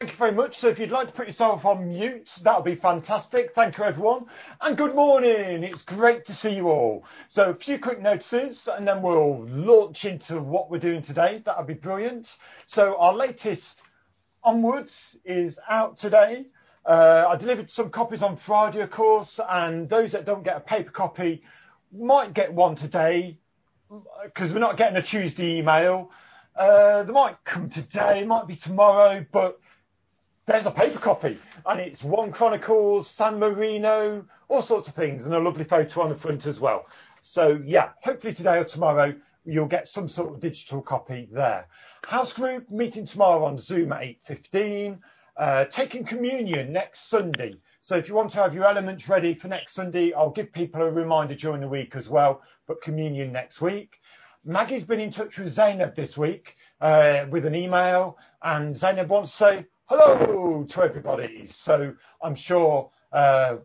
Thank you very much. So if you'd like to put yourself on mute, that would be fantastic. Thank you, everyone. And good morning. It's great to see you all. So a few quick notices and then we'll launch into what we're doing today. That would be brilliant. So our latest Onwards is out today. Uh, I delivered some copies on Friday, of course, and those that don't get a paper copy might get one today because we're not getting a Tuesday email. Uh, they might come today, might be tomorrow, but there's a paper copy and it's One Chronicles, San Marino, all sorts of things, and a lovely photo on the front as well. So yeah, hopefully today or tomorrow you'll get some sort of digital copy there. House group meeting tomorrow on Zoom at 8.15. Uh, taking communion next Sunday. So if you want to have your elements ready for next Sunday, I'll give people a reminder during the week as well, but communion next week. Maggie's been in touch with Zainab this week uh, with an email, and Zainab wants to say hello to everybody. So I'm sure uh,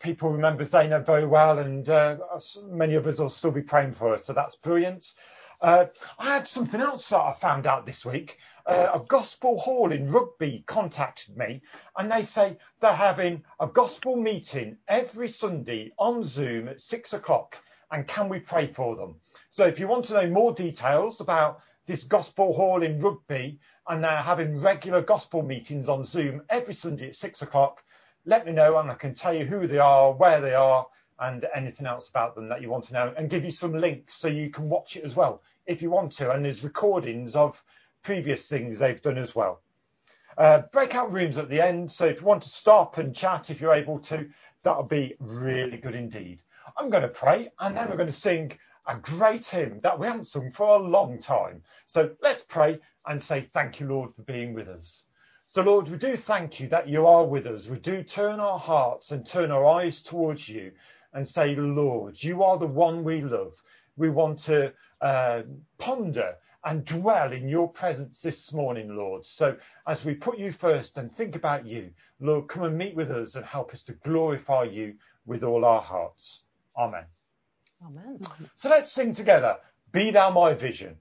people remember Zainab very well, and uh, many of us will still be praying for her. So that's brilliant. Uh, I had something else that I found out this week. Uh, a gospel hall in Rugby contacted me, and they say they're having a gospel meeting every Sunday on Zoom at six o'clock. And can we pray for them? So if you want to know more details about this gospel hall in Rugby, and they're having regular gospel meetings on Zoom every Sunday at six o'clock. Let me know and I can tell you who they are, where they are, and anything else about them that you want to know, and give you some links so you can watch it as well if you want to. And there's recordings of previous things they've done as well. Uh, breakout rooms at the end, so if you want to stop and chat, if you're able to, that'll be really good indeed. I'm going to pray, and then we're going to sing a great hymn that we haven't sung for a long time. So let's pray and say thank you, Lord, for being with us. So, Lord, we do thank you that you are with us. We do turn our hearts and turn our eyes towards you and say, Lord, you are the one we love. We want to uh, ponder and dwell in your presence this morning, Lord. So, as we put you first and think about you, Lord, come and meet with us and help us to glorify you with all our hearts. Amen. Amen. So let's sing together. Be thou my vision.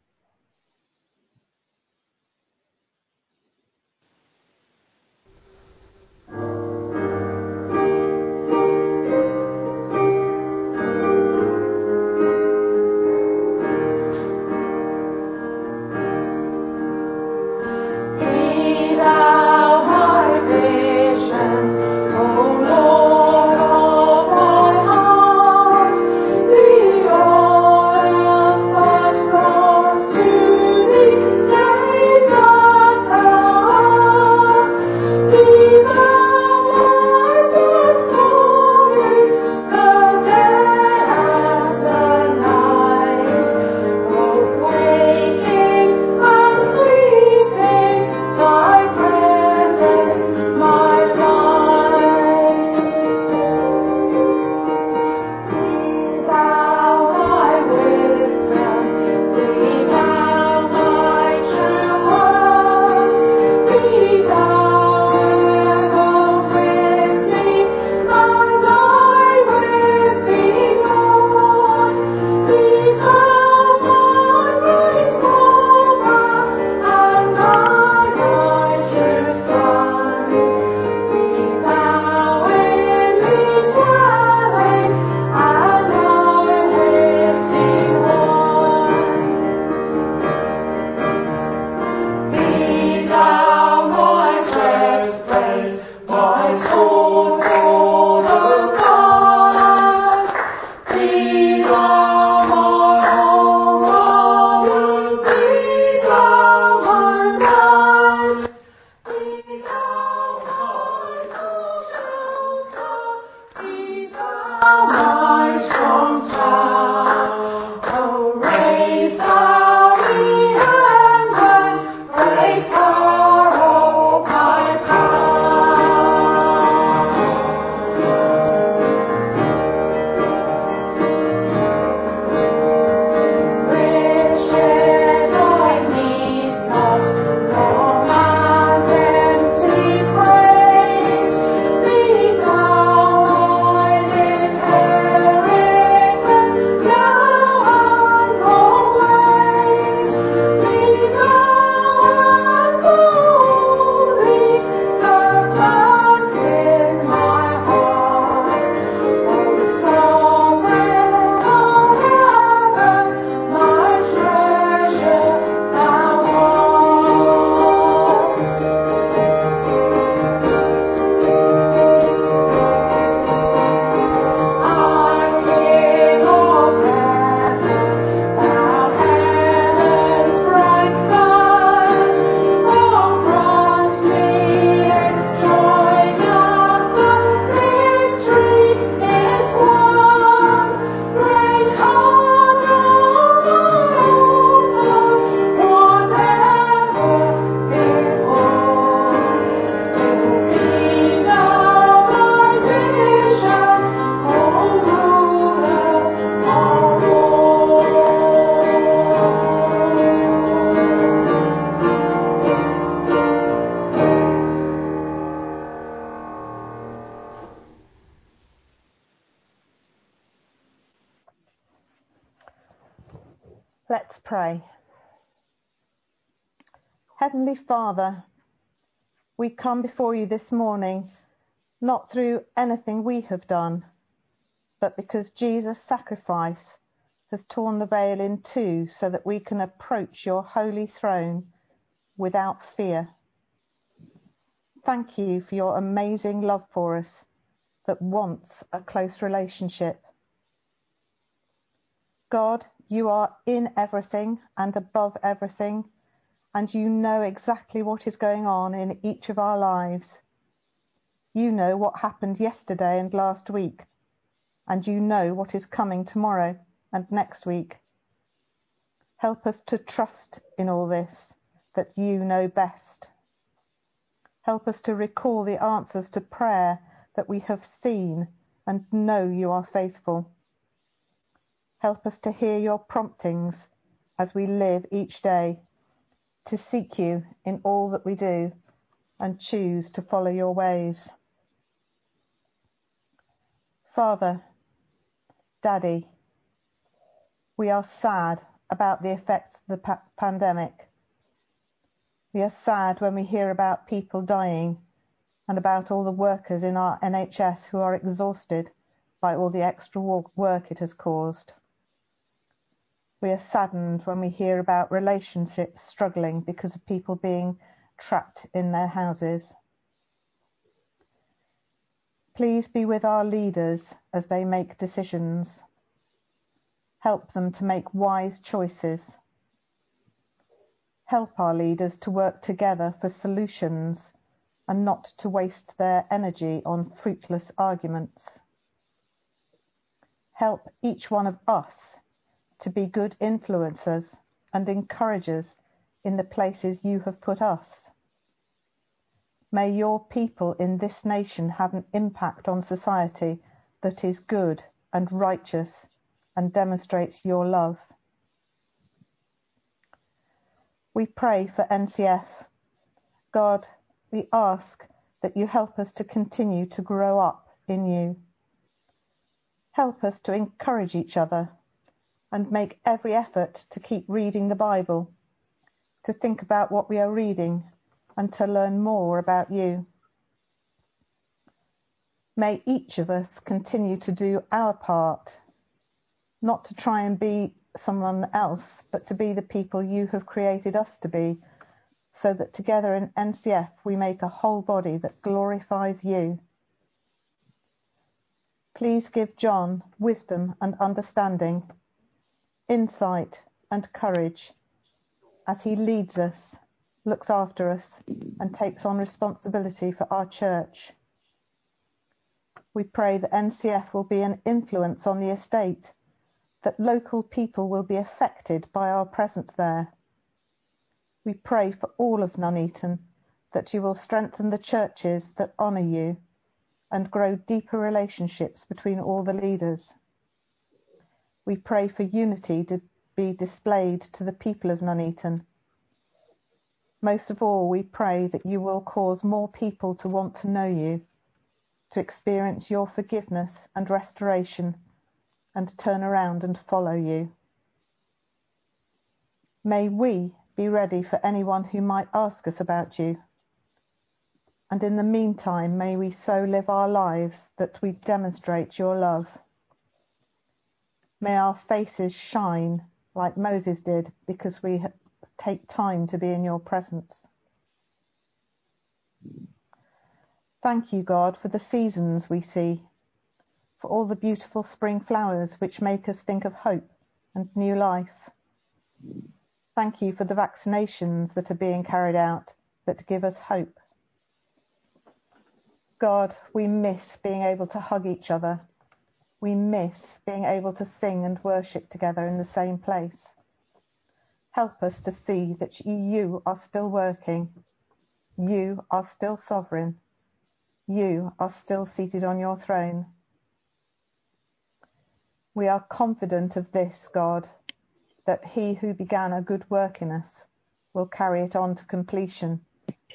Let's pray. Heavenly Father, we come before you this morning not through anything we have done, but because Jesus' sacrifice has torn the veil in two so that we can approach your holy throne without fear. Thank you for your amazing love for us that wants a close relationship. God, you are in everything and above everything, and you know exactly what is going on in each of our lives. You know what happened yesterday and last week, and you know what is coming tomorrow and next week. Help us to trust in all this, that you know best. Help us to recall the answers to prayer that we have seen and know you are faithful. Help us to hear your promptings as we live each day, to seek you in all that we do and choose to follow your ways. Father, Daddy, we are sad about the effects of the pa- pandemic. We are sad when we hear about people dying and about all the workers in our NHS who are exhausted by all the extra work it has caused. We are saddened when we hear about relationships struggling because of people being trapped in their houses. Please be with our leaders as they make decisions. Help them to make wise choices. Help our leaders to work together for solutions and not to waste their energy on fruitless arguments. Help each one of us to be good influencers and encouragers in the places you have put us. May your people in this nation have an impact on society that is good and righteous and demonstrates your love. We pray for NCF. God, we ask that you help us to continue to grow up in you. Help us to encourage each other and make every effort to keep reading the Bible, to think about what we are reading and to learn more about you. May each of us continue to do our part, not to try and be someone else, but to be the people you have created us to be, so that together in NCF we make a whole body that glorifies you. Please give John wisdom and understanding, insight and courage as he leads us looks after us and takes on responsibility for our church. We pray that NCF will be an influence on the estate, that local people will be affected by our presence there. We pray for all of Nuneaton that you will strengthen the churches that honour you and grow deeper relationships between all the leaders. We pray for unity to be displayed to the people of Nuneaton most of all, we pray that you will cause more people to want to know you, to experience your forgiveness and restoration, and turn around and follow you. May we be ready for anyone who might ask us about you. And in the meantime, may we so live our lives that we demonstrate your love. May our faces shine like Moses did because we take time to be in your presence. Thank you, God, for the seasons we see, for all the beautiful spring flowers which make us think of hope and new life. Thank you for the vaccinations that are being carried out that give us hope. God, we miss being able to hug each other. We miss being able to sing and worship together in the same place. Help us to see that you are still working. You are still sovereign. You are still seated on your throne. We are confident of this, God, that he who began a good work in us will carry it on to completion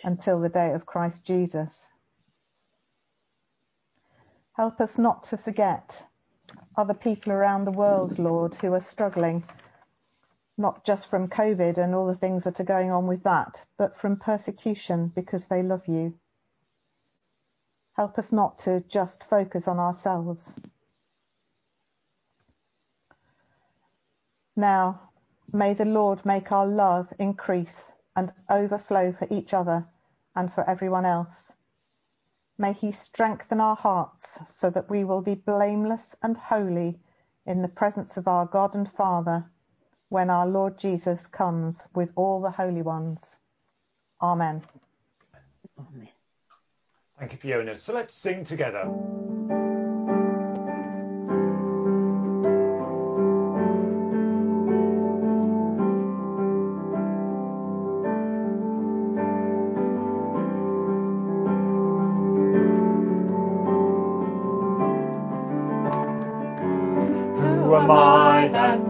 until the day of Christ Jesus. Help us not to forget other people around the world, Lord, who are struggling not just from COVID and all the things that are going on with that, but from persecution because they love you. Help us not to just focus on ourselves. Now, may the Lord make our love increase and overflow for each other and for everyone else. May he strengthen our hearts so that we will be blameless and holy in the presence of our God and Father when our Lord Jesus comes with all the holy ones. Amen. Amen. Thank you, Fiona. So let's sing together. By that.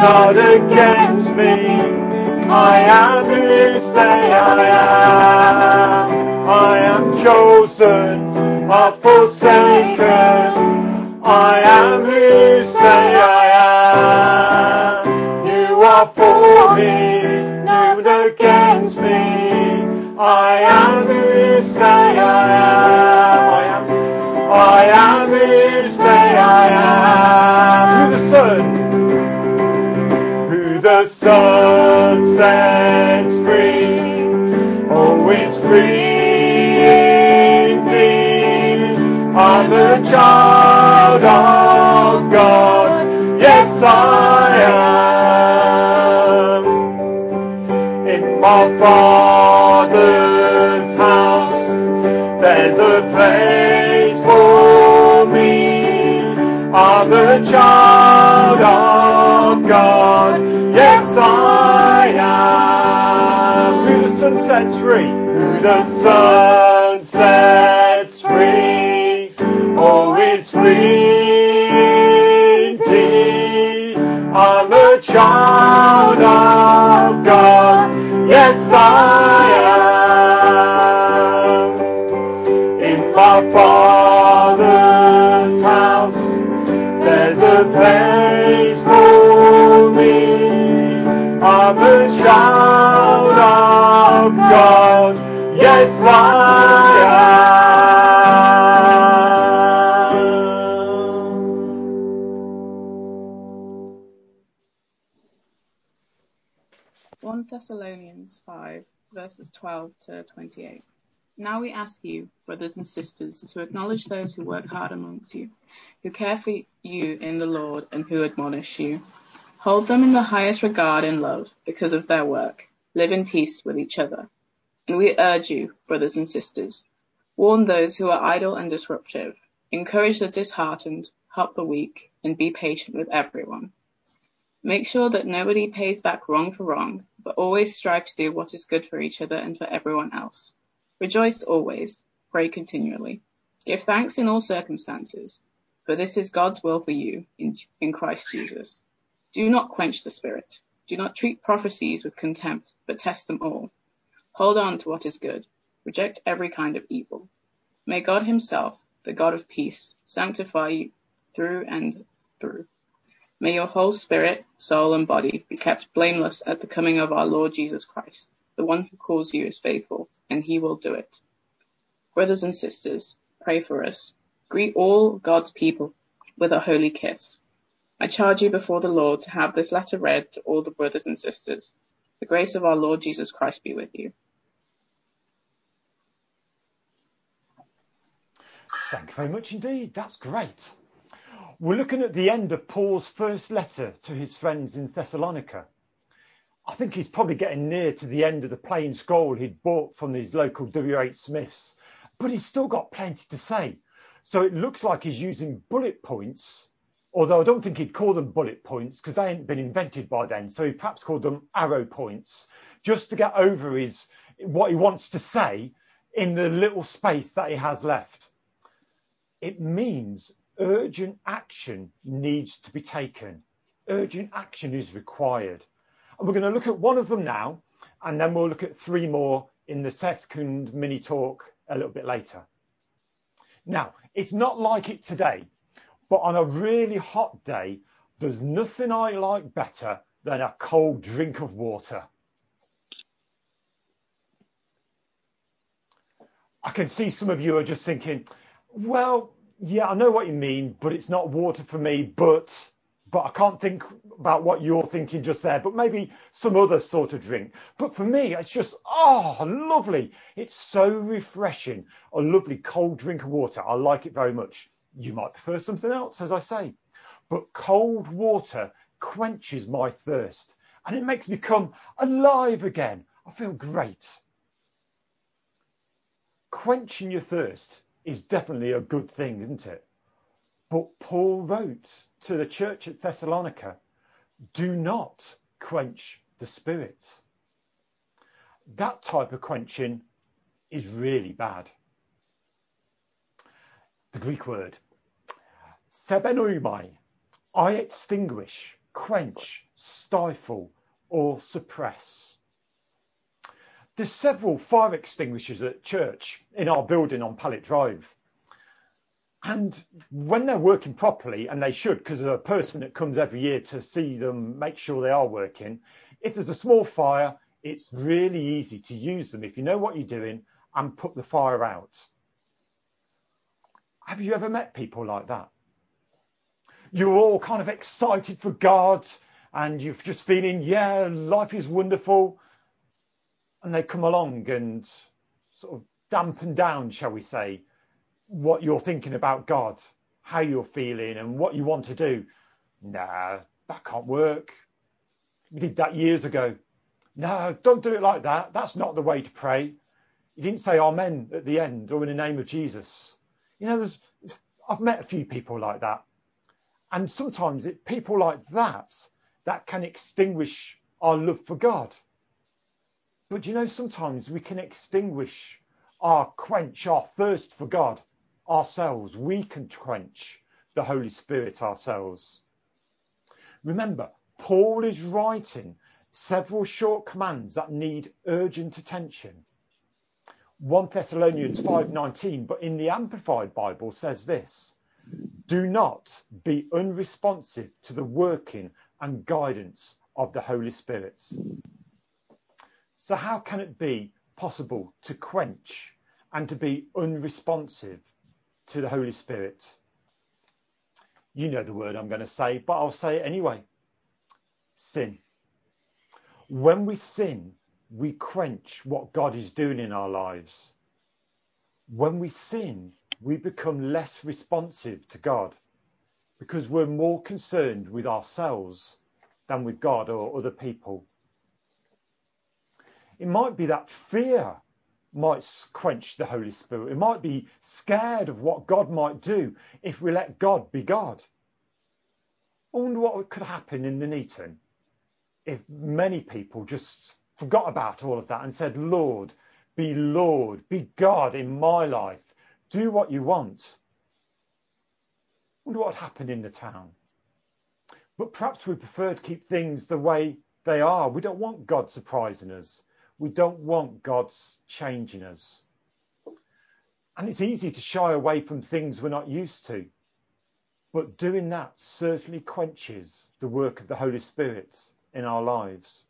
not against me. I am who you say I am. I am chosen, a full Thessalonians 12 to 28. Now we ask you, brothers and sisters, to acknowledge those who work hard amongst you, who care for you in the Lord, and who admonish you. Hold them in the highest regard and love because of their work. Live in peace with each other. And we urge you, brothers and sisters, warn those who are idle and disruptive, encourage the disheartened, help the weak, and be patient with everyone. Make sure that nobody pays back wrong for wrong, but always strive to do what is good for each other and for everyone else. Rejoice always, pray continually. Give thanks in all circumstances, for this is God's will for you in, in Christ Jesus. Do not quench the spirit. Do not treat prophecies with contempt, but test them all. Hold on to what is good. Reject every kind of evil. May God himself, the God of peace, sanctify you through and through. May your whole spirit, soul, and body be kept blameless at the coming of our Lord Jesus Christ. The one who calls you is faithful, and he will do it. Brothers and sisters, pray for us. Greet all God's people with a holy kiss. I charge you before the Lord to have this letter read to all the brothers and sisters. The grace of our Lord Jesus Christ be with you. Thank you very much indeed. That's great. We're looking at the end of Paul's first letter to his friends in Thessalonica. I think he's probably getting near to the end of the plain scroll he'd bought from these local WH Smiths, but he's still got plenty to say. So it looks like he's using bullet points, although I don't think he'd call them bullet points because they hadn't been invented by then. So he perhaps called them arrow points just to get over his what he wants to say in the little space that he has left. It means urgent action needs to be taken. Urgent action is required. And we're going to look at one of them now, and then we'll look at three more in the second mini talk a little bit later. Now, it's not like it today, but on a really hot day, there's nothing I like better than a cold drink of water. I can see some of you are just thinking, well, yeah, I know what you mean, but it's not water for me. But but I can't think about what you're thinking just there. But maybe some other sort of drink. But for me, it's just oh, lovely. It's so refreshing. A lovely cold drink of water. I like it very much. You might prefer something else, as I say. But cold water quenches my thirst and it makes me come alive again. I feel great. Quenching your thirst is definitely a good thing, isn't it? But Paul wrote to the church at Thessalonica, do not quench the spirit. That type of quenching is really bad. The Greek word, sebenoumai, I extinguish, quench, stifle, or suppress. There's several fire extinguishers at church in our building on Pallet Drive. And when they're working properly, and they should, because there's a person that comes every year to see them, make sure they are working. If there's a small fire, it's really easy to use them if you know what you're doing and put the fire out. Have you ever met people like that? You're all kind of excited for God and you're just feeling, yeah, life is wonderful and they come along and sort of dampen down, shall we say, what you're thinking about God, how you're feeling, and what you want to do. Nah, that can't work. We did that years ago. No, don't do it like that. That's not the way to pray. You didn't say Amen at the end or in the name of Jesus. You know, there's, I've met a few people like that. And sometimes it, people like that, that can extinguish our love for God. But you know, sometimes we can extinguish our quench, our thirst for God ourselves. We can quench the Holy Spirit ourselves. Remember, Paul is writing several short commands that need urgent attention. 1 Thessalonians 5:19 but in the amplified bible says this do not be unresponsive to the working and guidance of the holy spirit so, how can it be possible to quench and to be unresponsive to the Holy Spirit? You know the word I'm going to say, but I'll say it anyway sin. When we sin, we quench what God is doing in our lives. When we sin, we become less responsive to God because we're more concerned with ourselves than with God or other people. It might be that fear might quench the Holy Spirit. It might be scared of what God might do if we let God be God. I wonder what could happen in the Nuneaton if many people just forgot about all of that and said, Lord, be Lord, be God in my life. Do what you want. I wonder what would happen in the town. But perhaps we prefer to keep things the way they are. We don't want God surprising us. We don't want God's changing us. And it's easy to shy away from things we're not used to. But doing that certainly quenches the work of the Holy Spirit in our lives.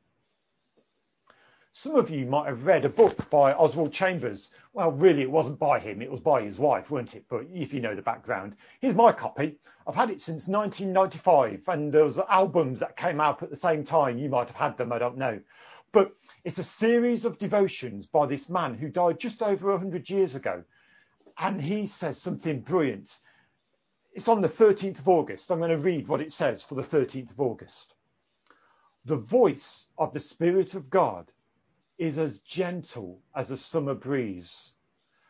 Some of you might have read a book by Oswald Chambers. Well, really, it wasn't by him, it was by his wife, weren't it? But if you know the background, here's my copy. I've had it since 1995, and there was albums that came out at the same time. You might have had them, I don't know. But it's a series of devotions by this man who died just over 100 years ago. And he says something brilliant. It's on the 13th of August. I'm going to read what it says for the 13th of August. The voice of the Spirit of God is as gentle as a summer breeze.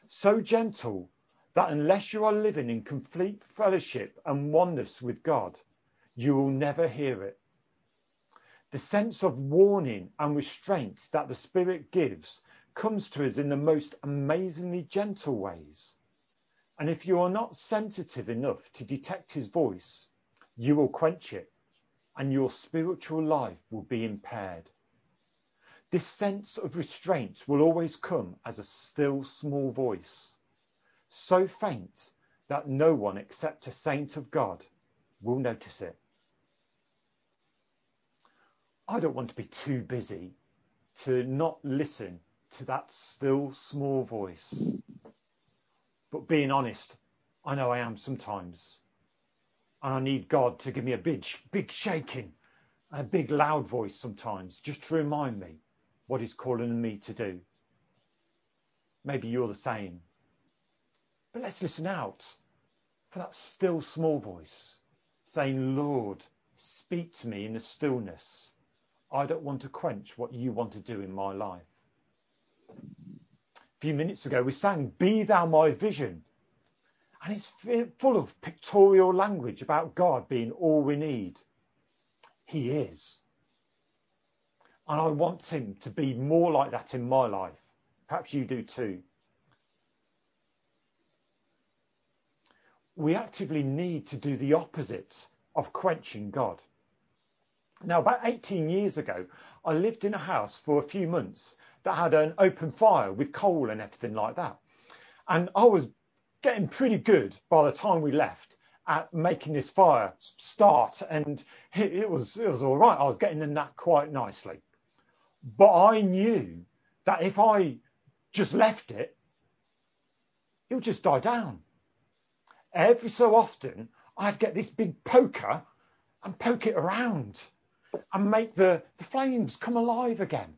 So gentle that unless you are living in complete fellowship and oneness with God, you will never hear it. The sense of warning and restraint that the Spirit gives comes to us in the most amazingly gentle ways. And if you are not sensitive enough to detect His voice, you will quench it and your spiritual life will be impaired. This sense of restraint will always come as a still small voice, so faint that no one except a saint of God will notice it. I don't want to be too busy to not listen to that still small voice. But being honest, I know I am sometimes. And I need God to give me a big, big shaking and a big loud voice sometimes just to remind me what He's calling me to do. Maybe you're the same. But let's listen out for that still small voice saying, Lord, speak to me in the stillness. I don't want to quench what you want to do in my life. A few minutes ago, we sang, Be Thou My Vision. And it's full of pictorial language about God being all we need. He is. And I want him to be more like that in my life. Perhaps you do too. We actively need to do the opposite of quenching God. Now, about 18 years ago, I lived in a house for a few months that had an open fire with coal and everything like that. And I was getting pretty good by the time we left at making this fire start, and it, it was it was all right. I was getting in that quite nicely. But I knew that if I just left it, it would just die down. Every so often, I'd get this big poker and poke it around and make the, the flames come alive again.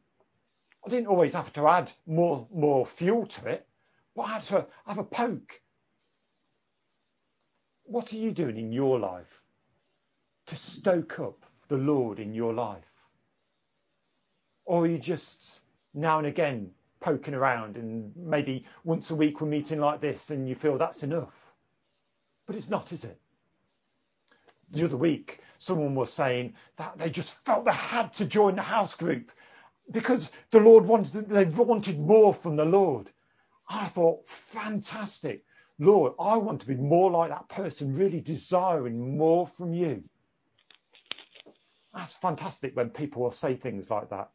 I didn't always have to add more, more fuel to it, but I had to have a poke. What are you doing in your life to stoke up the Lord in your life? Or are you just now and again poking around and maybe once a week we're meeting like this and you feel that's enough? But it's not, is it? The other week, someone was saying that they just felt they had to join the house group because the Lord wanted, they wanted more from the Lord. I thought, fantastic. Lord, I want to be more like that person, really desiring more from you. That's fantastic when people will say things like that.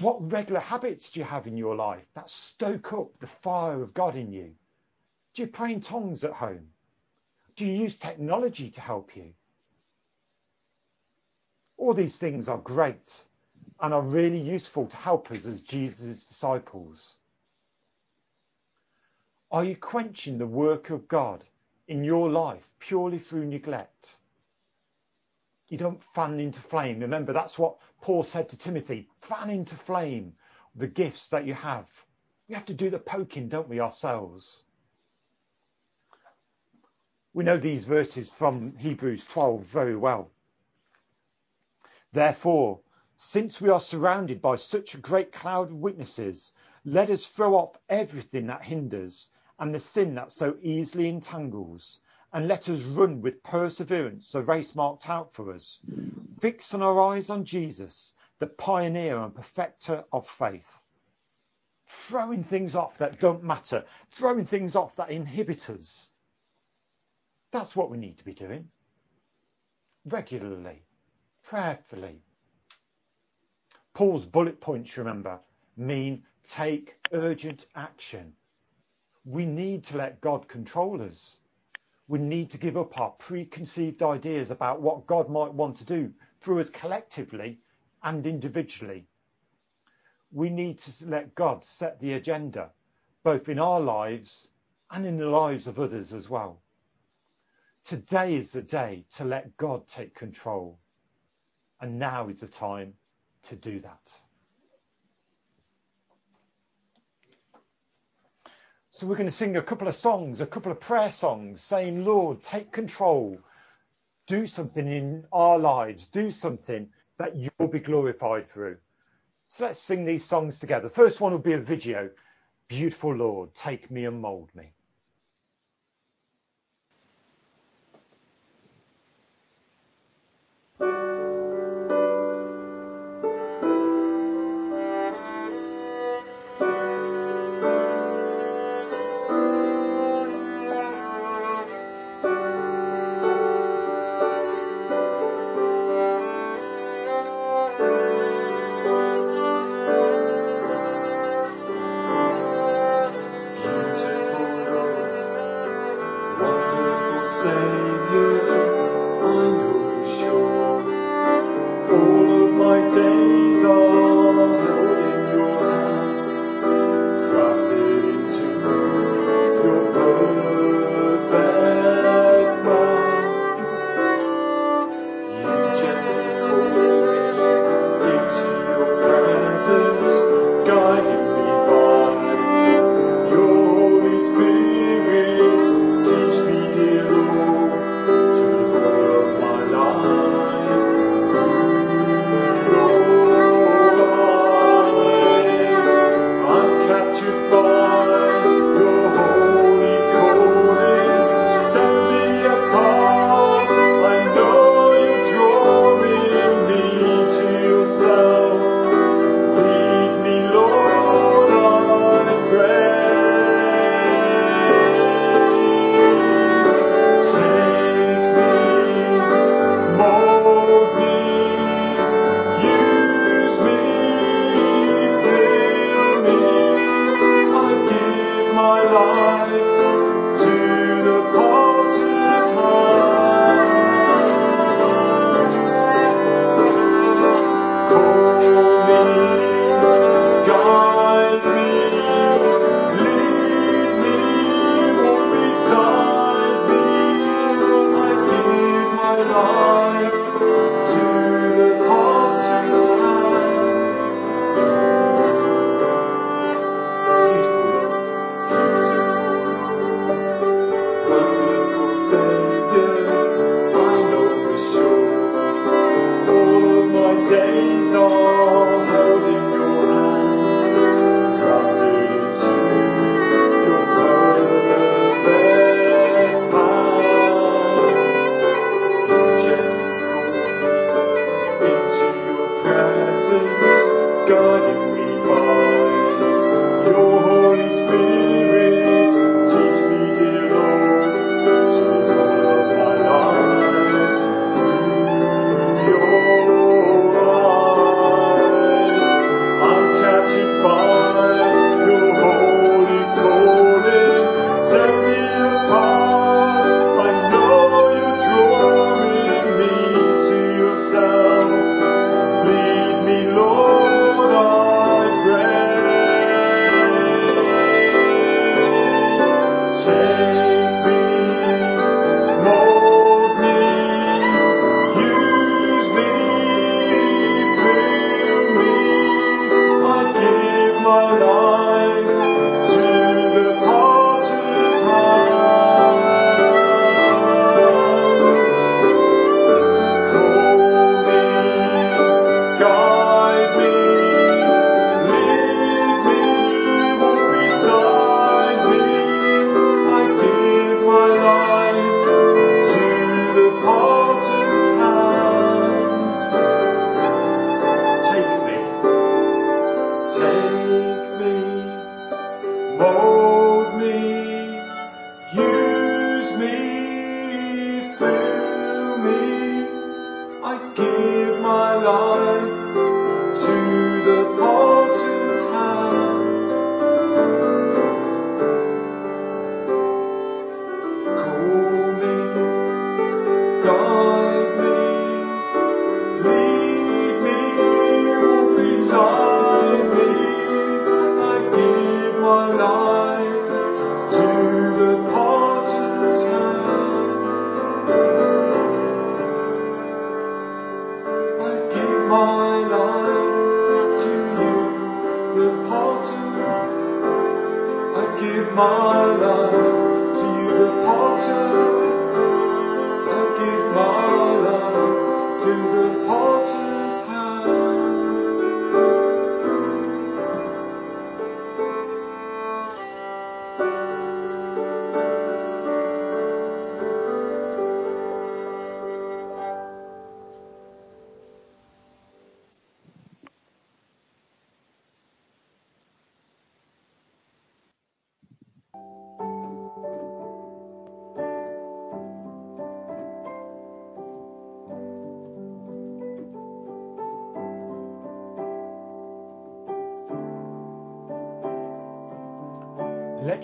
What regular habits do you have in your life that stoke up the fire of God in you? Do you pray in tongues at home? Do you use technology to help you? All these things are great and are really useful to help us as Jesus' disciples. Are you quenching the work of God in your life purely through neglect? You don't fan into flame. Remember, that's what Paul said to Timothy fan into flame the gifts that you have. We have to do the poking, don't we, ourselves? We know these verses from Hebrews 12 very well. Therefore, since we are surrounded by such a great cloud of witnesses, let us throw off everything that hinders and the sin that so easily entangles, and let us run with perseverance the race marked out for us, fixing our eyes on Jesus, the pioneer and perfecter of faith. Throwing things off that don't matter, throwing things off that inhibit us. That's what we need to be doing. Regularly, prayerfully. Paul's bullet points, remember, mean take urgent action. We need to let God control us we need to give up our preconceived ideas about what God might want to do through us collectively and individually. We need to let God set the agenda, both in our lives and in the lives of others as well. Today is the day to let God take control. And now is the time to do that. So we're going to sing a couple of songs, a couple of prayer songs saying, Lord, take control. Do something in our lives. Do something that you'll be glorified through. So let's sing these songs together. First one will be a video. Beautiful Lord, take me and mold me.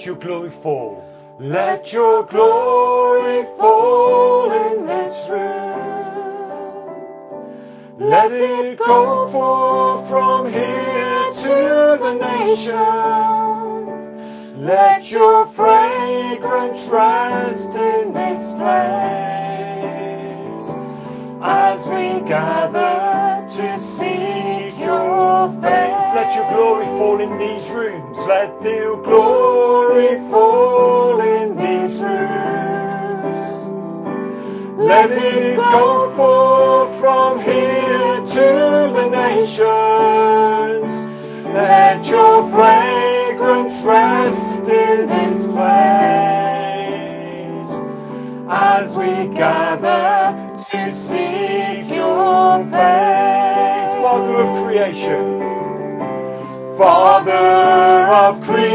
Your glory fall. Let your glory fall in this room. Let it go forth from here to the nations. Let your fragrance rest in this place as we gather to seek your face. Let your glory fall in these rooms. Let your glory Let it go forth from here to the nations. Let your fragrance rest in this place as we gather to seek your face. Father of creation. Father of creation,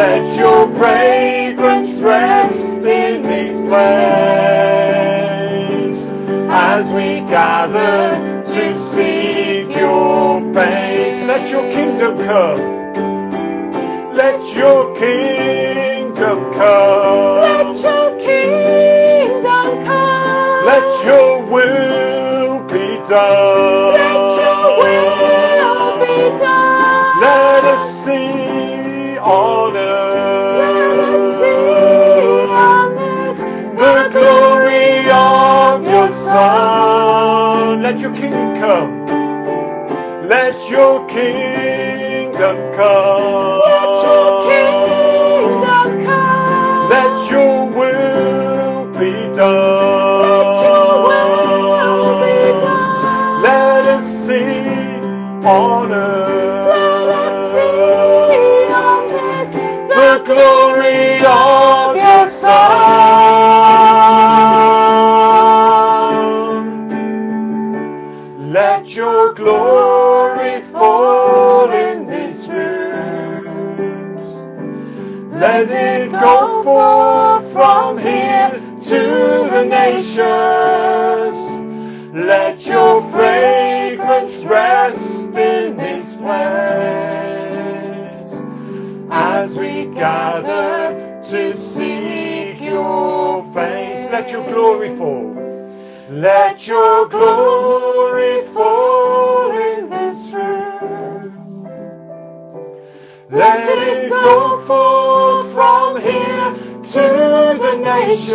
Let your fragrance rest in this place as we gather to seek your face. Let your kingdom come. Let your kingdom come. Let your kingdom come. Let your will be done. Kingdom glory fall in this room. Let it go forth from here to the nations.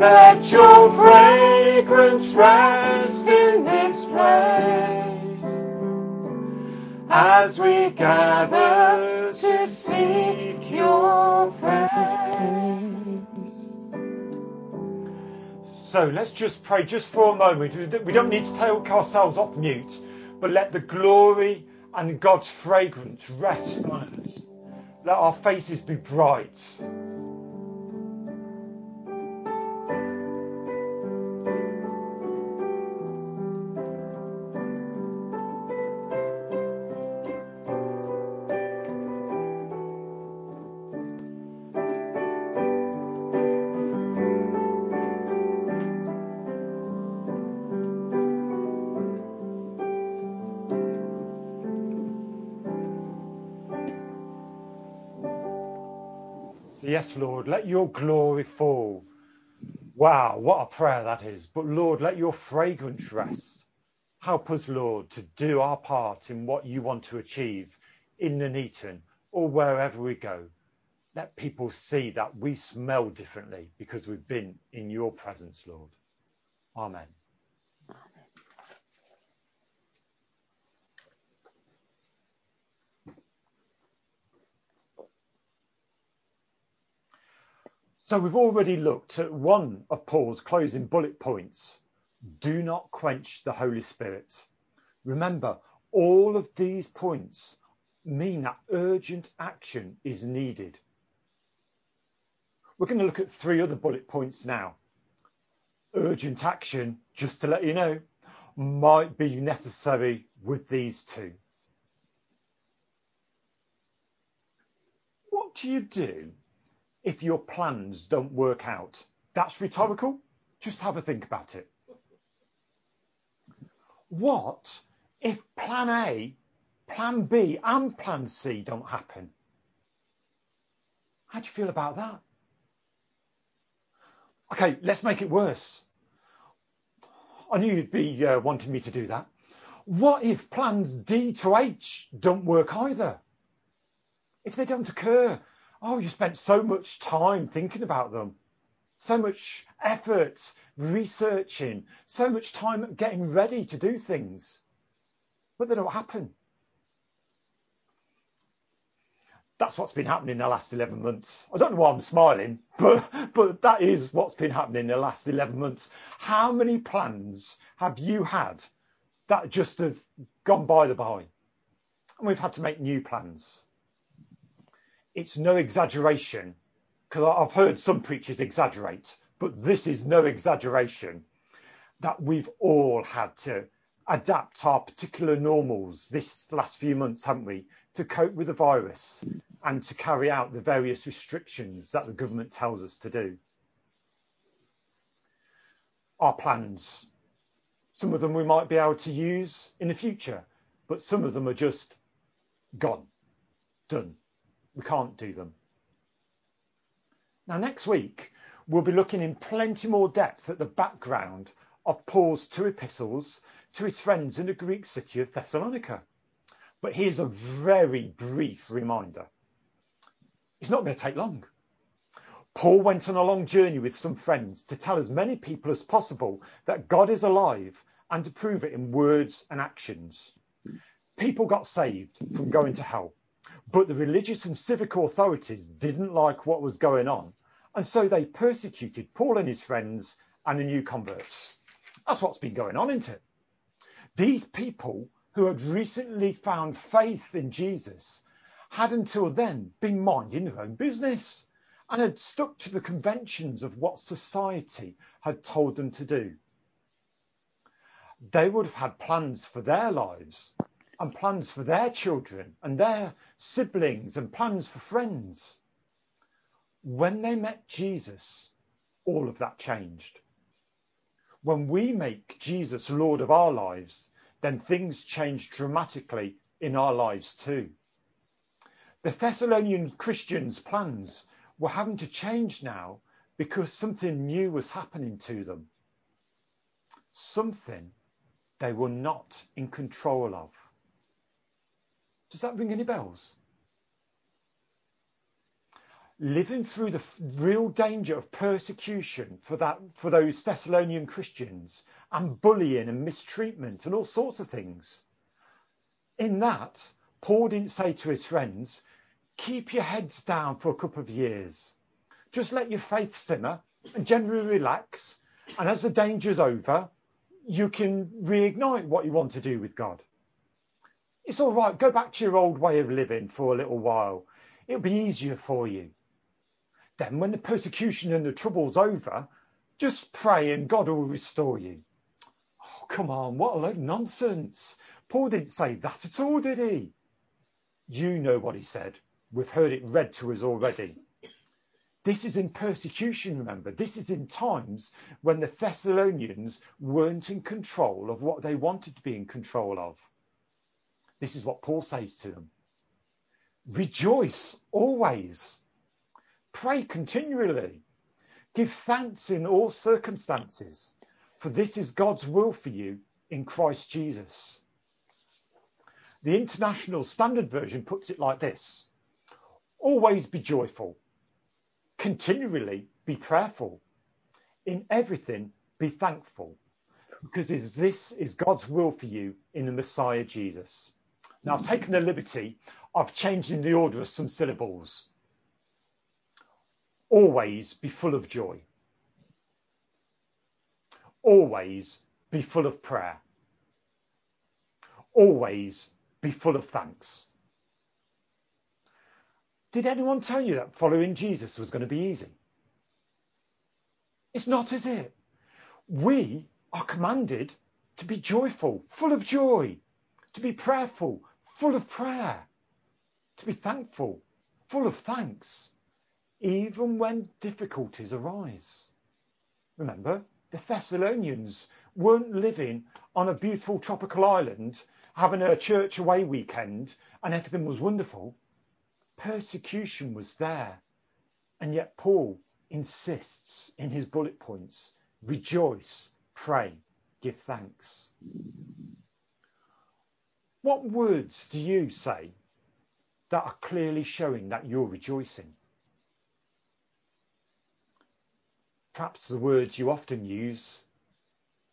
Let your fragrance rest in this place as we gather So let's just pray just for a moment. We don't need to take ourselves off mute, but let the glory and God's fragrance rest on us. Let our faces be bright. Yes, Lord, let your glory fall. Wow, what a prayer that is. But Lord, let your fragrance rest. Help us, Lord, to do our part in what you want to achieve in Nuneaton or wherever we go. Let people see that we smell differently because we've been in your presence, Lord. Amen. We've already looked at one of Paul's closing bullet points. Do not quench the Holy Spirit. Remember, all of these points mean that urgent action is needed. We're going to look at three other bullet points now. Urgent action, just to let you know, might be necessary with these two. What do you do if your plans don't work out? That's rhetorical. Just have a think about it. What if plan A, plan B, and plan C don't happen? How do you feel about that? Okay, let's make it worse. I knew you'd be uh, wanting me to do that. What if plans D to H don't work either? If they don't occur, oh, you spent so much time thinking about them, so much effort researching, so much time getting ready to do things, but they don't happen. That's what's been happening in the last 11 months. I don't know why I'm smiling, but, but that is what's been happening in the last 11 months. How many plans have you had that just have gone by the by? And we've had to make new plans it's no exaggeration, because I've heard some preachers exaggerate, but this is no exaggeration, that we've all had to adapt our particular normals this last few months, haven't we, to cope with the virus and to carry out the various restrictions that the government tells us to do. Our plans, some of them we might be able to use in the future, but some of them are just gone, done we can't do them. Now, next week, we'll be looking in plenty more depth at the background of Paul's two epistles to his friends in the Greek city of Thessalonica. But here's a very brief reminder. It's not going to take long. Paul went on a long journey with some friends to tell as many people as possible that God is alive and to prove it in words and actions. People got saved from going to hell. But the religious and civic authorities didn't like what was going on, and so they persecuted Paul and his friends and the new converts. That's what's been going on, isn't it? These people who had recently found faith in Jesus had until then been minding their own business and had stuck to the conventions of what society had told them to do. They would have had plans for their lives and plans for their children and their siblings and plans for friends. When they met Jesus, all of that changed. When we make Jesus Lord of our lives, then things change dramatically in our lives too. The Thessalonian Christians' plans were having to change now because something new was happening to them. Something they were not in control of. Does that ring any bells? Living through the real danger of persecution for that for those Thessalonian Christians and bullying and mistreatment and all sorts of things. In that, Paul didn't say to his friends, keep your heads down for a couple of years. Just let your faith simmer and generally relax. And as the danger's over, you can reignite what you want to do with God. It's all right. Go back to your old way of living for a little while. It'll be easier for you. Then, when the persecution and the trouble's over, just pray and God will restore you. Oh, come on. What a load of nonsense. Paul didn't say that at all, did he? You know what he said. We've heard it read to us already. This is in persecution, remember. This is in times when the Thessalonians weren't in control of what they wanted to be in control of. This is what Paul says to them Rejoice always, pray continually, give thanks in all circumstances, for this is God's will for you in Christ Jesus. The International Standard Version puts it like this Always be joyful continually be prayerful. In everything, be thankful, because this is God's will for you in the Messiah Jesus. Now, I've taken the liberty of changing the order of some syllables. Always be full of joy. Always be full of prayer. Always be full of thanks. Did anyone tell you that following Jesus was going to be easy? It's not, is it? We are commanded to be joyful, full of joy, to be prayerful, full of prayer, to be thankful, full of thanks, even when difficulties arise. Remember, the Thessalonians weren't living on a beautiful tropical island, having a church away weekend, and everything was wonderful persecution was there. And yet Paul insists in his bullet points rejoice, pray, give thanks. What words do you say that are clearly showing that you're rejoicing? Perhaps the words you often use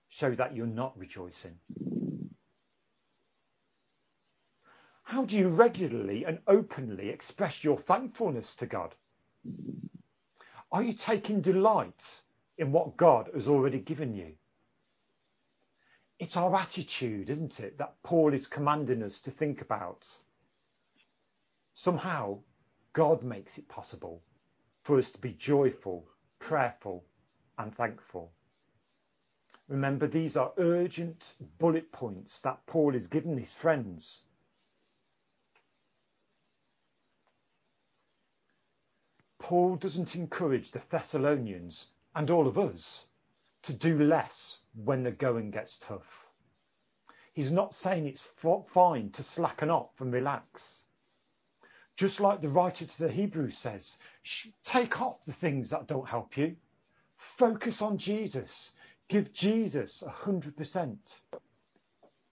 show that you're not rejoicing. How do you regularly and openly express your thankfulness to God? Are you taking delight in what God has already given you? It's our attitude, isn't it, that Paul is commanding us to think about. Somehow, God makes it possible for us to be joyful, prayerful, and thankful. Remember, these are urgent bullet points that Paul is giving his friends Paul doesn't encourage the Thessalonians and all of us to do less when the going gets tough. He's not saying it's fine to slacken off and relax. Just like the writer to the Hebrews says, take off the things that don't help you. Focus on Jesus. Give Jesus 100%.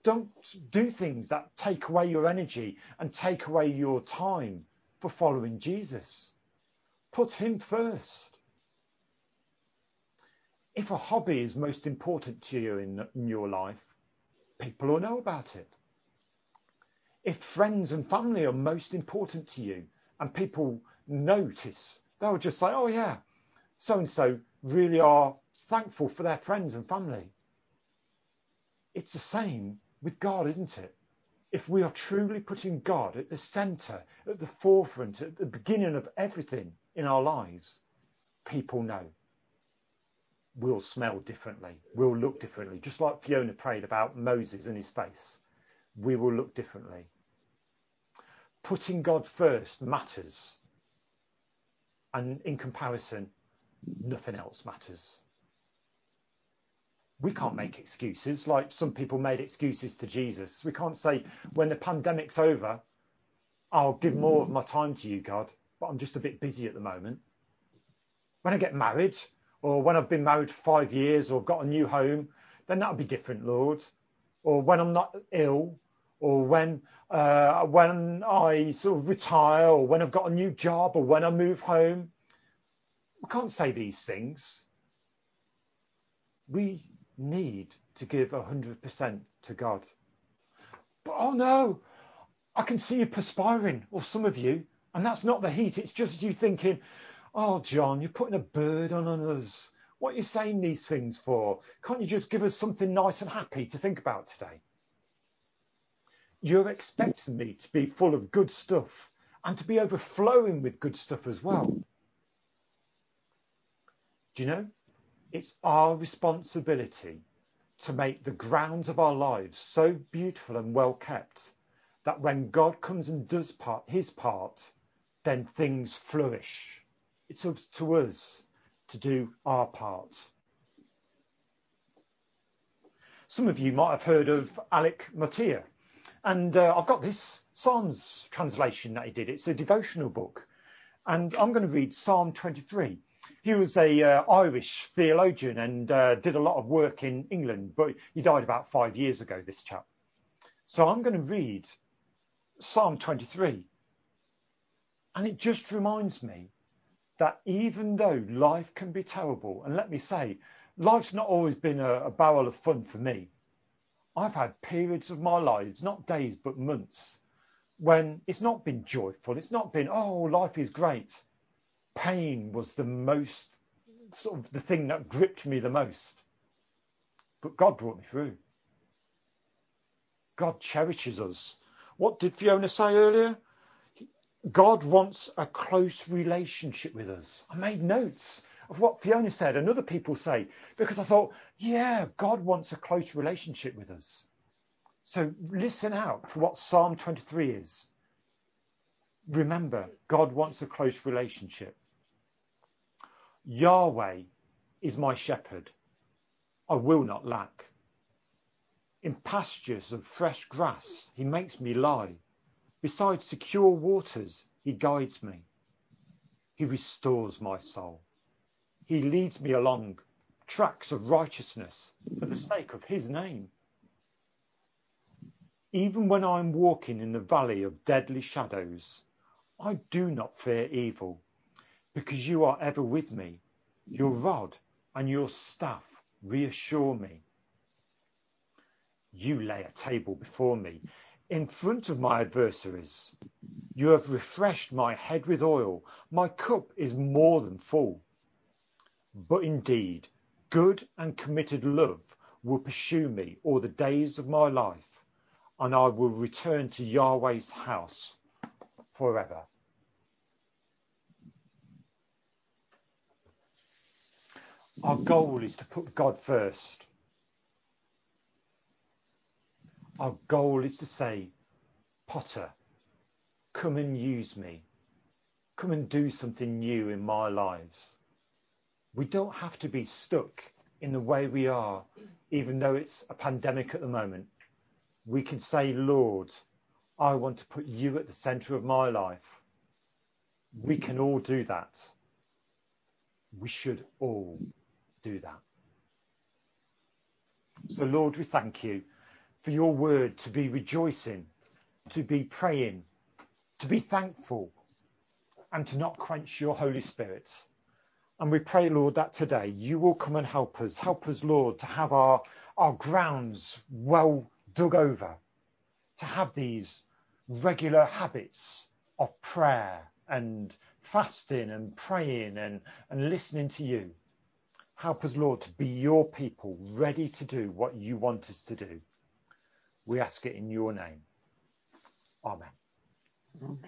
Don't do things that take away your energy and take away your time for following Jesus. Put him first. If a hobby is most important to you in, in your life, people will know about it. If friends and family are most important to you and people notice, they'll just say, oh, yeah, so and so really are thankful for their friends and family. It's the same with God, isn't it? If we are truly putting God at the center, at the forefront, at the beginning of everything, in our lives, people know. We'll smell differently. We'll look differently. Just like Fiona prayed about Moses and his face, we will look differently. Putting God first matters. And in comparison, nothing else matters. We can't make excuses like some people made excuses to Jesus. We can't say, when the pandemic's over, I'll give more of my time to you, God, but I'm just a bit busy at the moment. When I get married, or when I've been married five years or got a new home, then that'll be different, Lord. Or when I'm not ill, or when uh, when I sort of retire, or when I've got a new job, or when I move home. We can't say these things. We need to give 100% to God. But oh no, I can see you perspiring, or some of you, and that's not the heat. It's just you thinking, oh, John, you're putting a burden on us. What are you saying these things for? Can't you just give us something nice and happy to think about today? You're expecting me to be full of good stuff and to be overflowing with good stuff as well. Do you know? It's our responsibility to make the grounds of our lives so beautiful and well kept that when God comes and does part, his part, then things flourish. It's up to us to do our part. Some of you might have heard of Alec Motyer, and uh, I've got this Psalms translation that he did. It's a devotional book, and I'm going to read Psalm 23. He was a uh, Irish theologian and uh, did a lot of work in England, but he died about five years ago. This chap. So I'm going to read Psalm 23, and it just reminds me that even though life can be terrible, and let me say, life's not always been a, a barrel of fun for me. I've had periods of my lives, not days, but months, when it's not been joyful. It's not been, oh, life is great. Pain was the most, sort of the thing that gripped me the most. But God brought me through. God cherishes us. What did Fiona say earlier? God wants a close relationship with us. I made notes of what Fiona said and other people say because I thought, yeah, God wants a close relationship with us. So listen out for what Psalm 23 is. Remember, God wants a close relationship. Yahweh is my shepherd. I will not lack. In pastures of fresh grass, he makes me lie. Beside secure waters, he guides me. He restores my soul. He leads me along tracks of righteousness for the sake of his name. Even when I am walking in the valley of deadly shadows, I do not fear evil, because you are ever with me. Your rod and your staff reassure me. You lay a table before me in front of my adversaries. You have refreshed my head with oil. My cup is more than full. But indeed, good and committed love will pursue me all the days of my life, and I will return to Yahweh's house forever. Our goal is to put God first. Our goal is to say, Potter, come and use me. Come and do something new in my lives. We don't have to be stuck in the way we are, even though it's a pandemic at the moment. We can say, Lord, I want to put you at the center of my life. We can all do that. We should all do that. So, Lord, we thank you for your word to be rejoicing, to be praying, to be thankful, and to not quench your Holy Spirit. And we pray, Lord, that today you will come and help us. Help us, Lord, to have our, our grounds well dug over, to have these regular habits of prayer and fasting and praying and, and listening to you. Help us, Lord, to be your people, ready to do what you want us to do. We ask it in your name. Amen. Amen.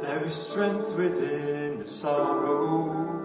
There is strength within the sorrow.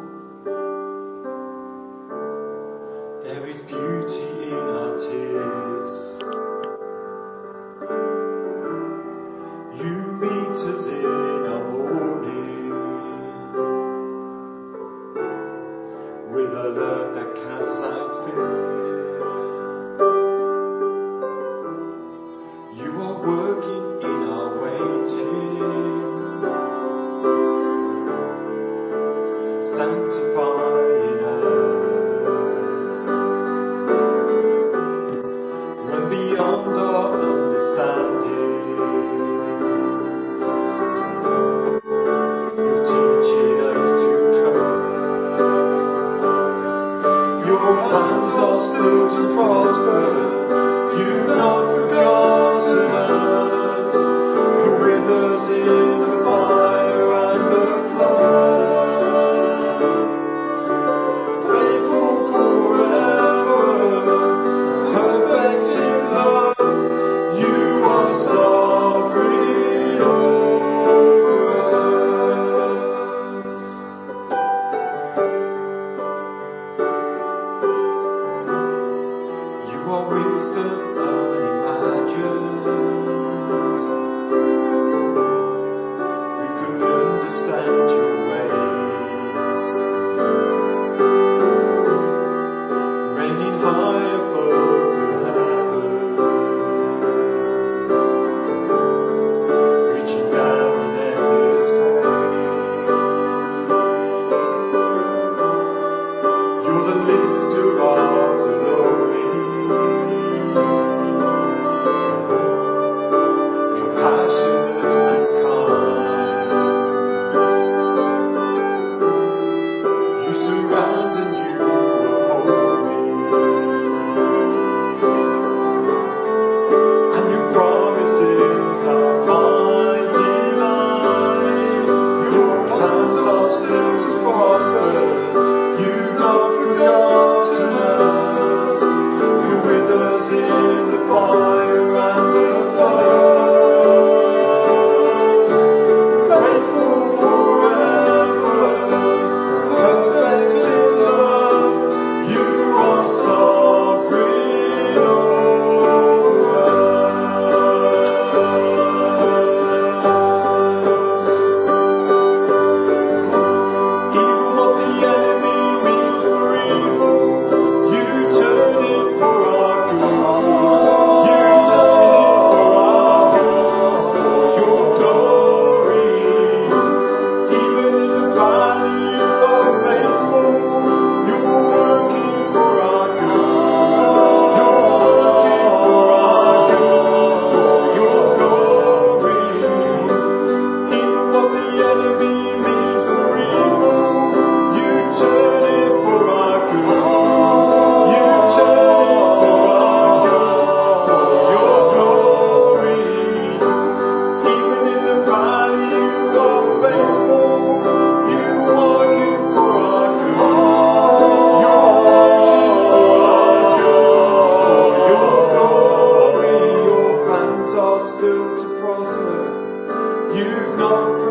nome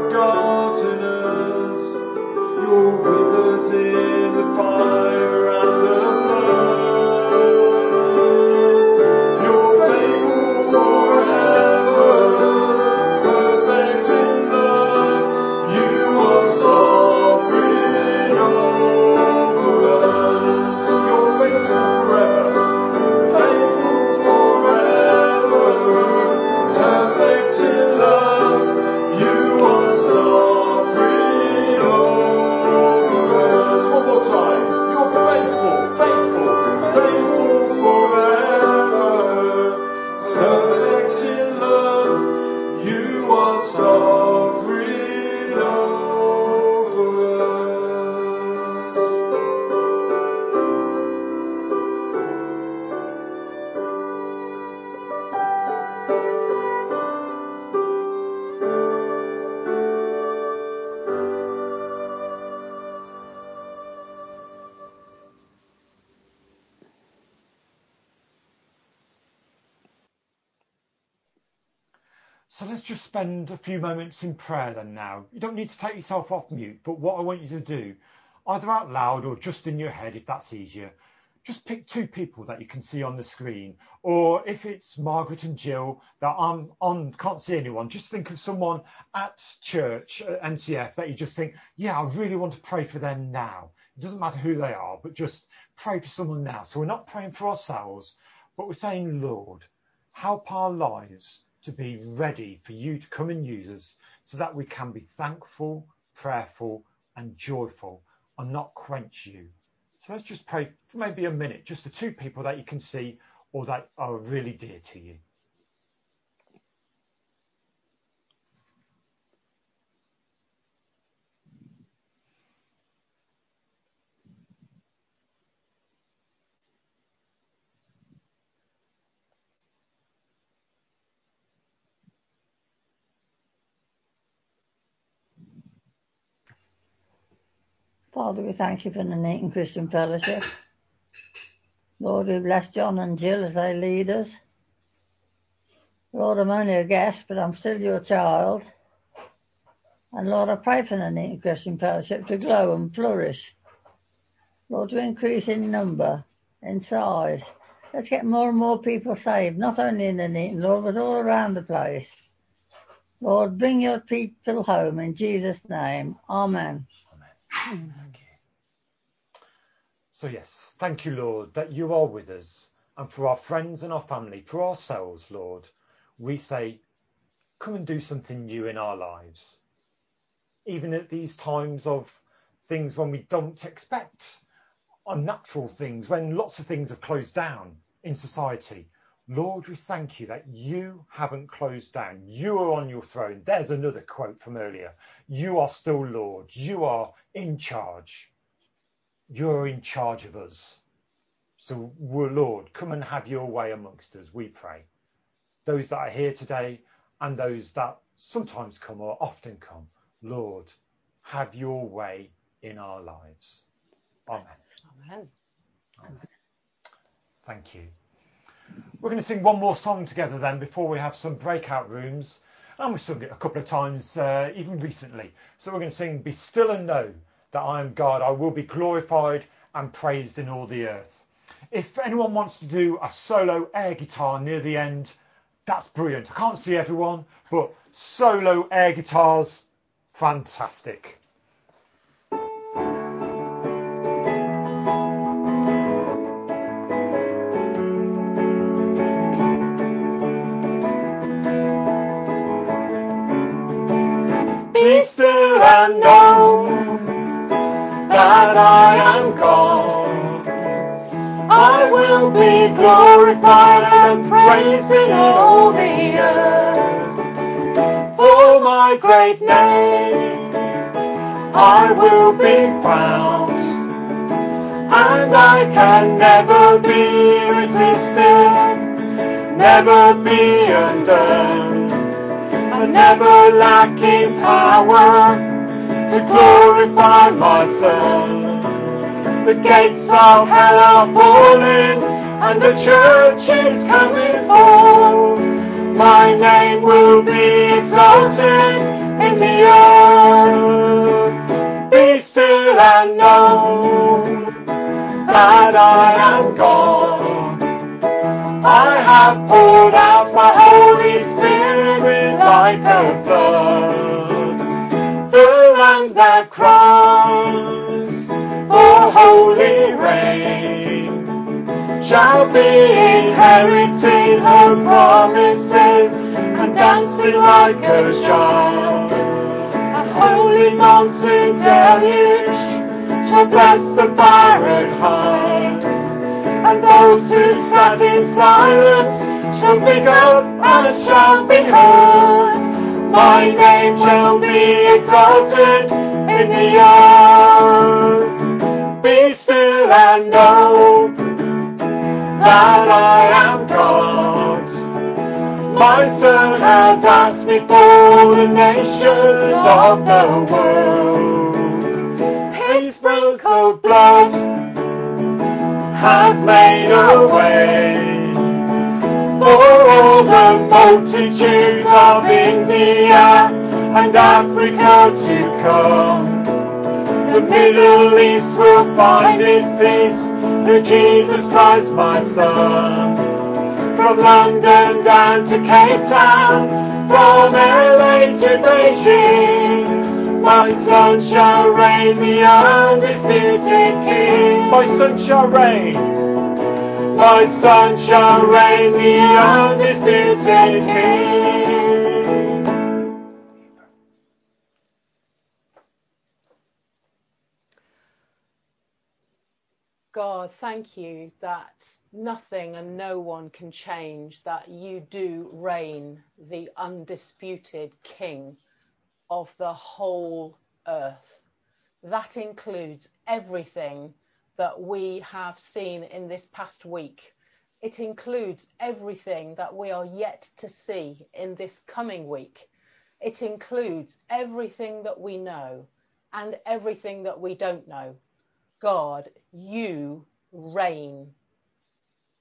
spend a few moments in prayer then now. You don't need to take yourself off mute, but what I want you to do, either out loud or just in your head if that's easier, just pick two people that you can see on the screen. Or if it's Margaret and Jill that I'm on, can't see anyone, just think of someone at church, at NCF, that you just think, yeah, I really want to pray for them now. It doesn't matter who they are, but just pray for someone now. So we're not praying for ourselves, but we're saying, Lord, help our lives to be ready for you to come and use us so that we can be thankful, prayerful, and joyful and not quench you. So let's just pray for maybe a minute, just for two people that you can see or that are really dear to you. Father, we thank you for the Nuneaton Christian Fellowship. Lord, we bless John and Jill as they lead us. Lord, I'm only a guest, but I'm still your child. And Lord, I pray for the Nuneaton Christian Fellowship to grow and flourish. Lord, to increase in number, in size. Let's get more and more people saved, not only in the Lord, but all around the place. Lord, bring your people home in Jesus' name. Amen. So, yes, thank you, Lord, that you are with us. And for our friends and our family, for ourselves, Lord, we say, come and do something new in our lives. Even at these times of things when we don't expect unnatural things, when lots of things have closed down in society. Lord, we thank you that you haven't closed down. You are on your throne. There's another quote from earlier. You are still Lord. You are in charge. You're in charge of us. So, Lord, come and have your way amongst us, we pray. Those that are here today and those that sometimes come or often come, Lord, have your way in our lives. Amen. Amen. Amen. Thank you. We're going to sing one more song together then before we have some breakout rooms. And we've sung it a couple of times, uh, even recently. So we're going to sing Be Still and Know that I am God. I will be glorified and praised in all the earth. If anyone wants to do a solo air guitar near the end, that's brilliant. I can't see everyone, but solo air guitars, fantastic. And know that I am God. I will be glorified and praised in all the earth. For my great name, I will be found, and I can never be resisted, never be undone and never lacking power to glorify my Son. The gates of hell are falling, and the church is coming forth. My name will be exalted in the earth. Be still and know that I am God. I have poured out my Holy The land that cries for holy rain shall be inheriting her promises and dancing like a child. A holy mountain deluge shall bless the barren hearts and those who sat in silence shall speak up and shall be heard. My name shall be exalted in the earth. Be still and know that I am God. My Son has asked me for the nations of the world. His sprinkled blood has made a way for all multitudes of India and Africa to come. The Middle East will find its peace through Jesus Christ, my Son. From London down to Cape Town, from LA to Beijing, my son shall reign the undisputed King. My son shall reign. My son shall reign the undisputed King. God, thank you that nothing and no one can change that you do reign the undisputed King of the whole earth. That includes everything that we have seen in this past week. It includes everything that we are yet to see in this coming week. It includes everything that we know and everything that we don't know. God, you reign.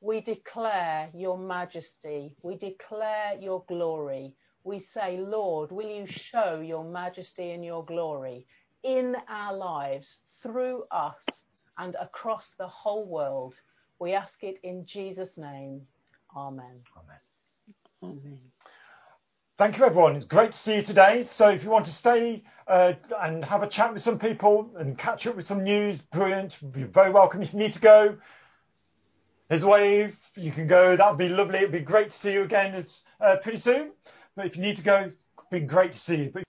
We declare your majesty. We declare your glory. We say, Lord, will you show your majesty and your glory in our lives, through us, and across the whole world? We ask it in Jesus' name. Amen. Amen. Amen. Thank you, everyone. It's great to see you today. So, if you want to stay uh, and have a chat with some people and catch up with some news, brilliant. You're very welcome. If you need to go, there's a wave. You can go. That'd be lovely. It'd be great to see you again uh, pretty soon. But if you need to go, it'd be great to see you. But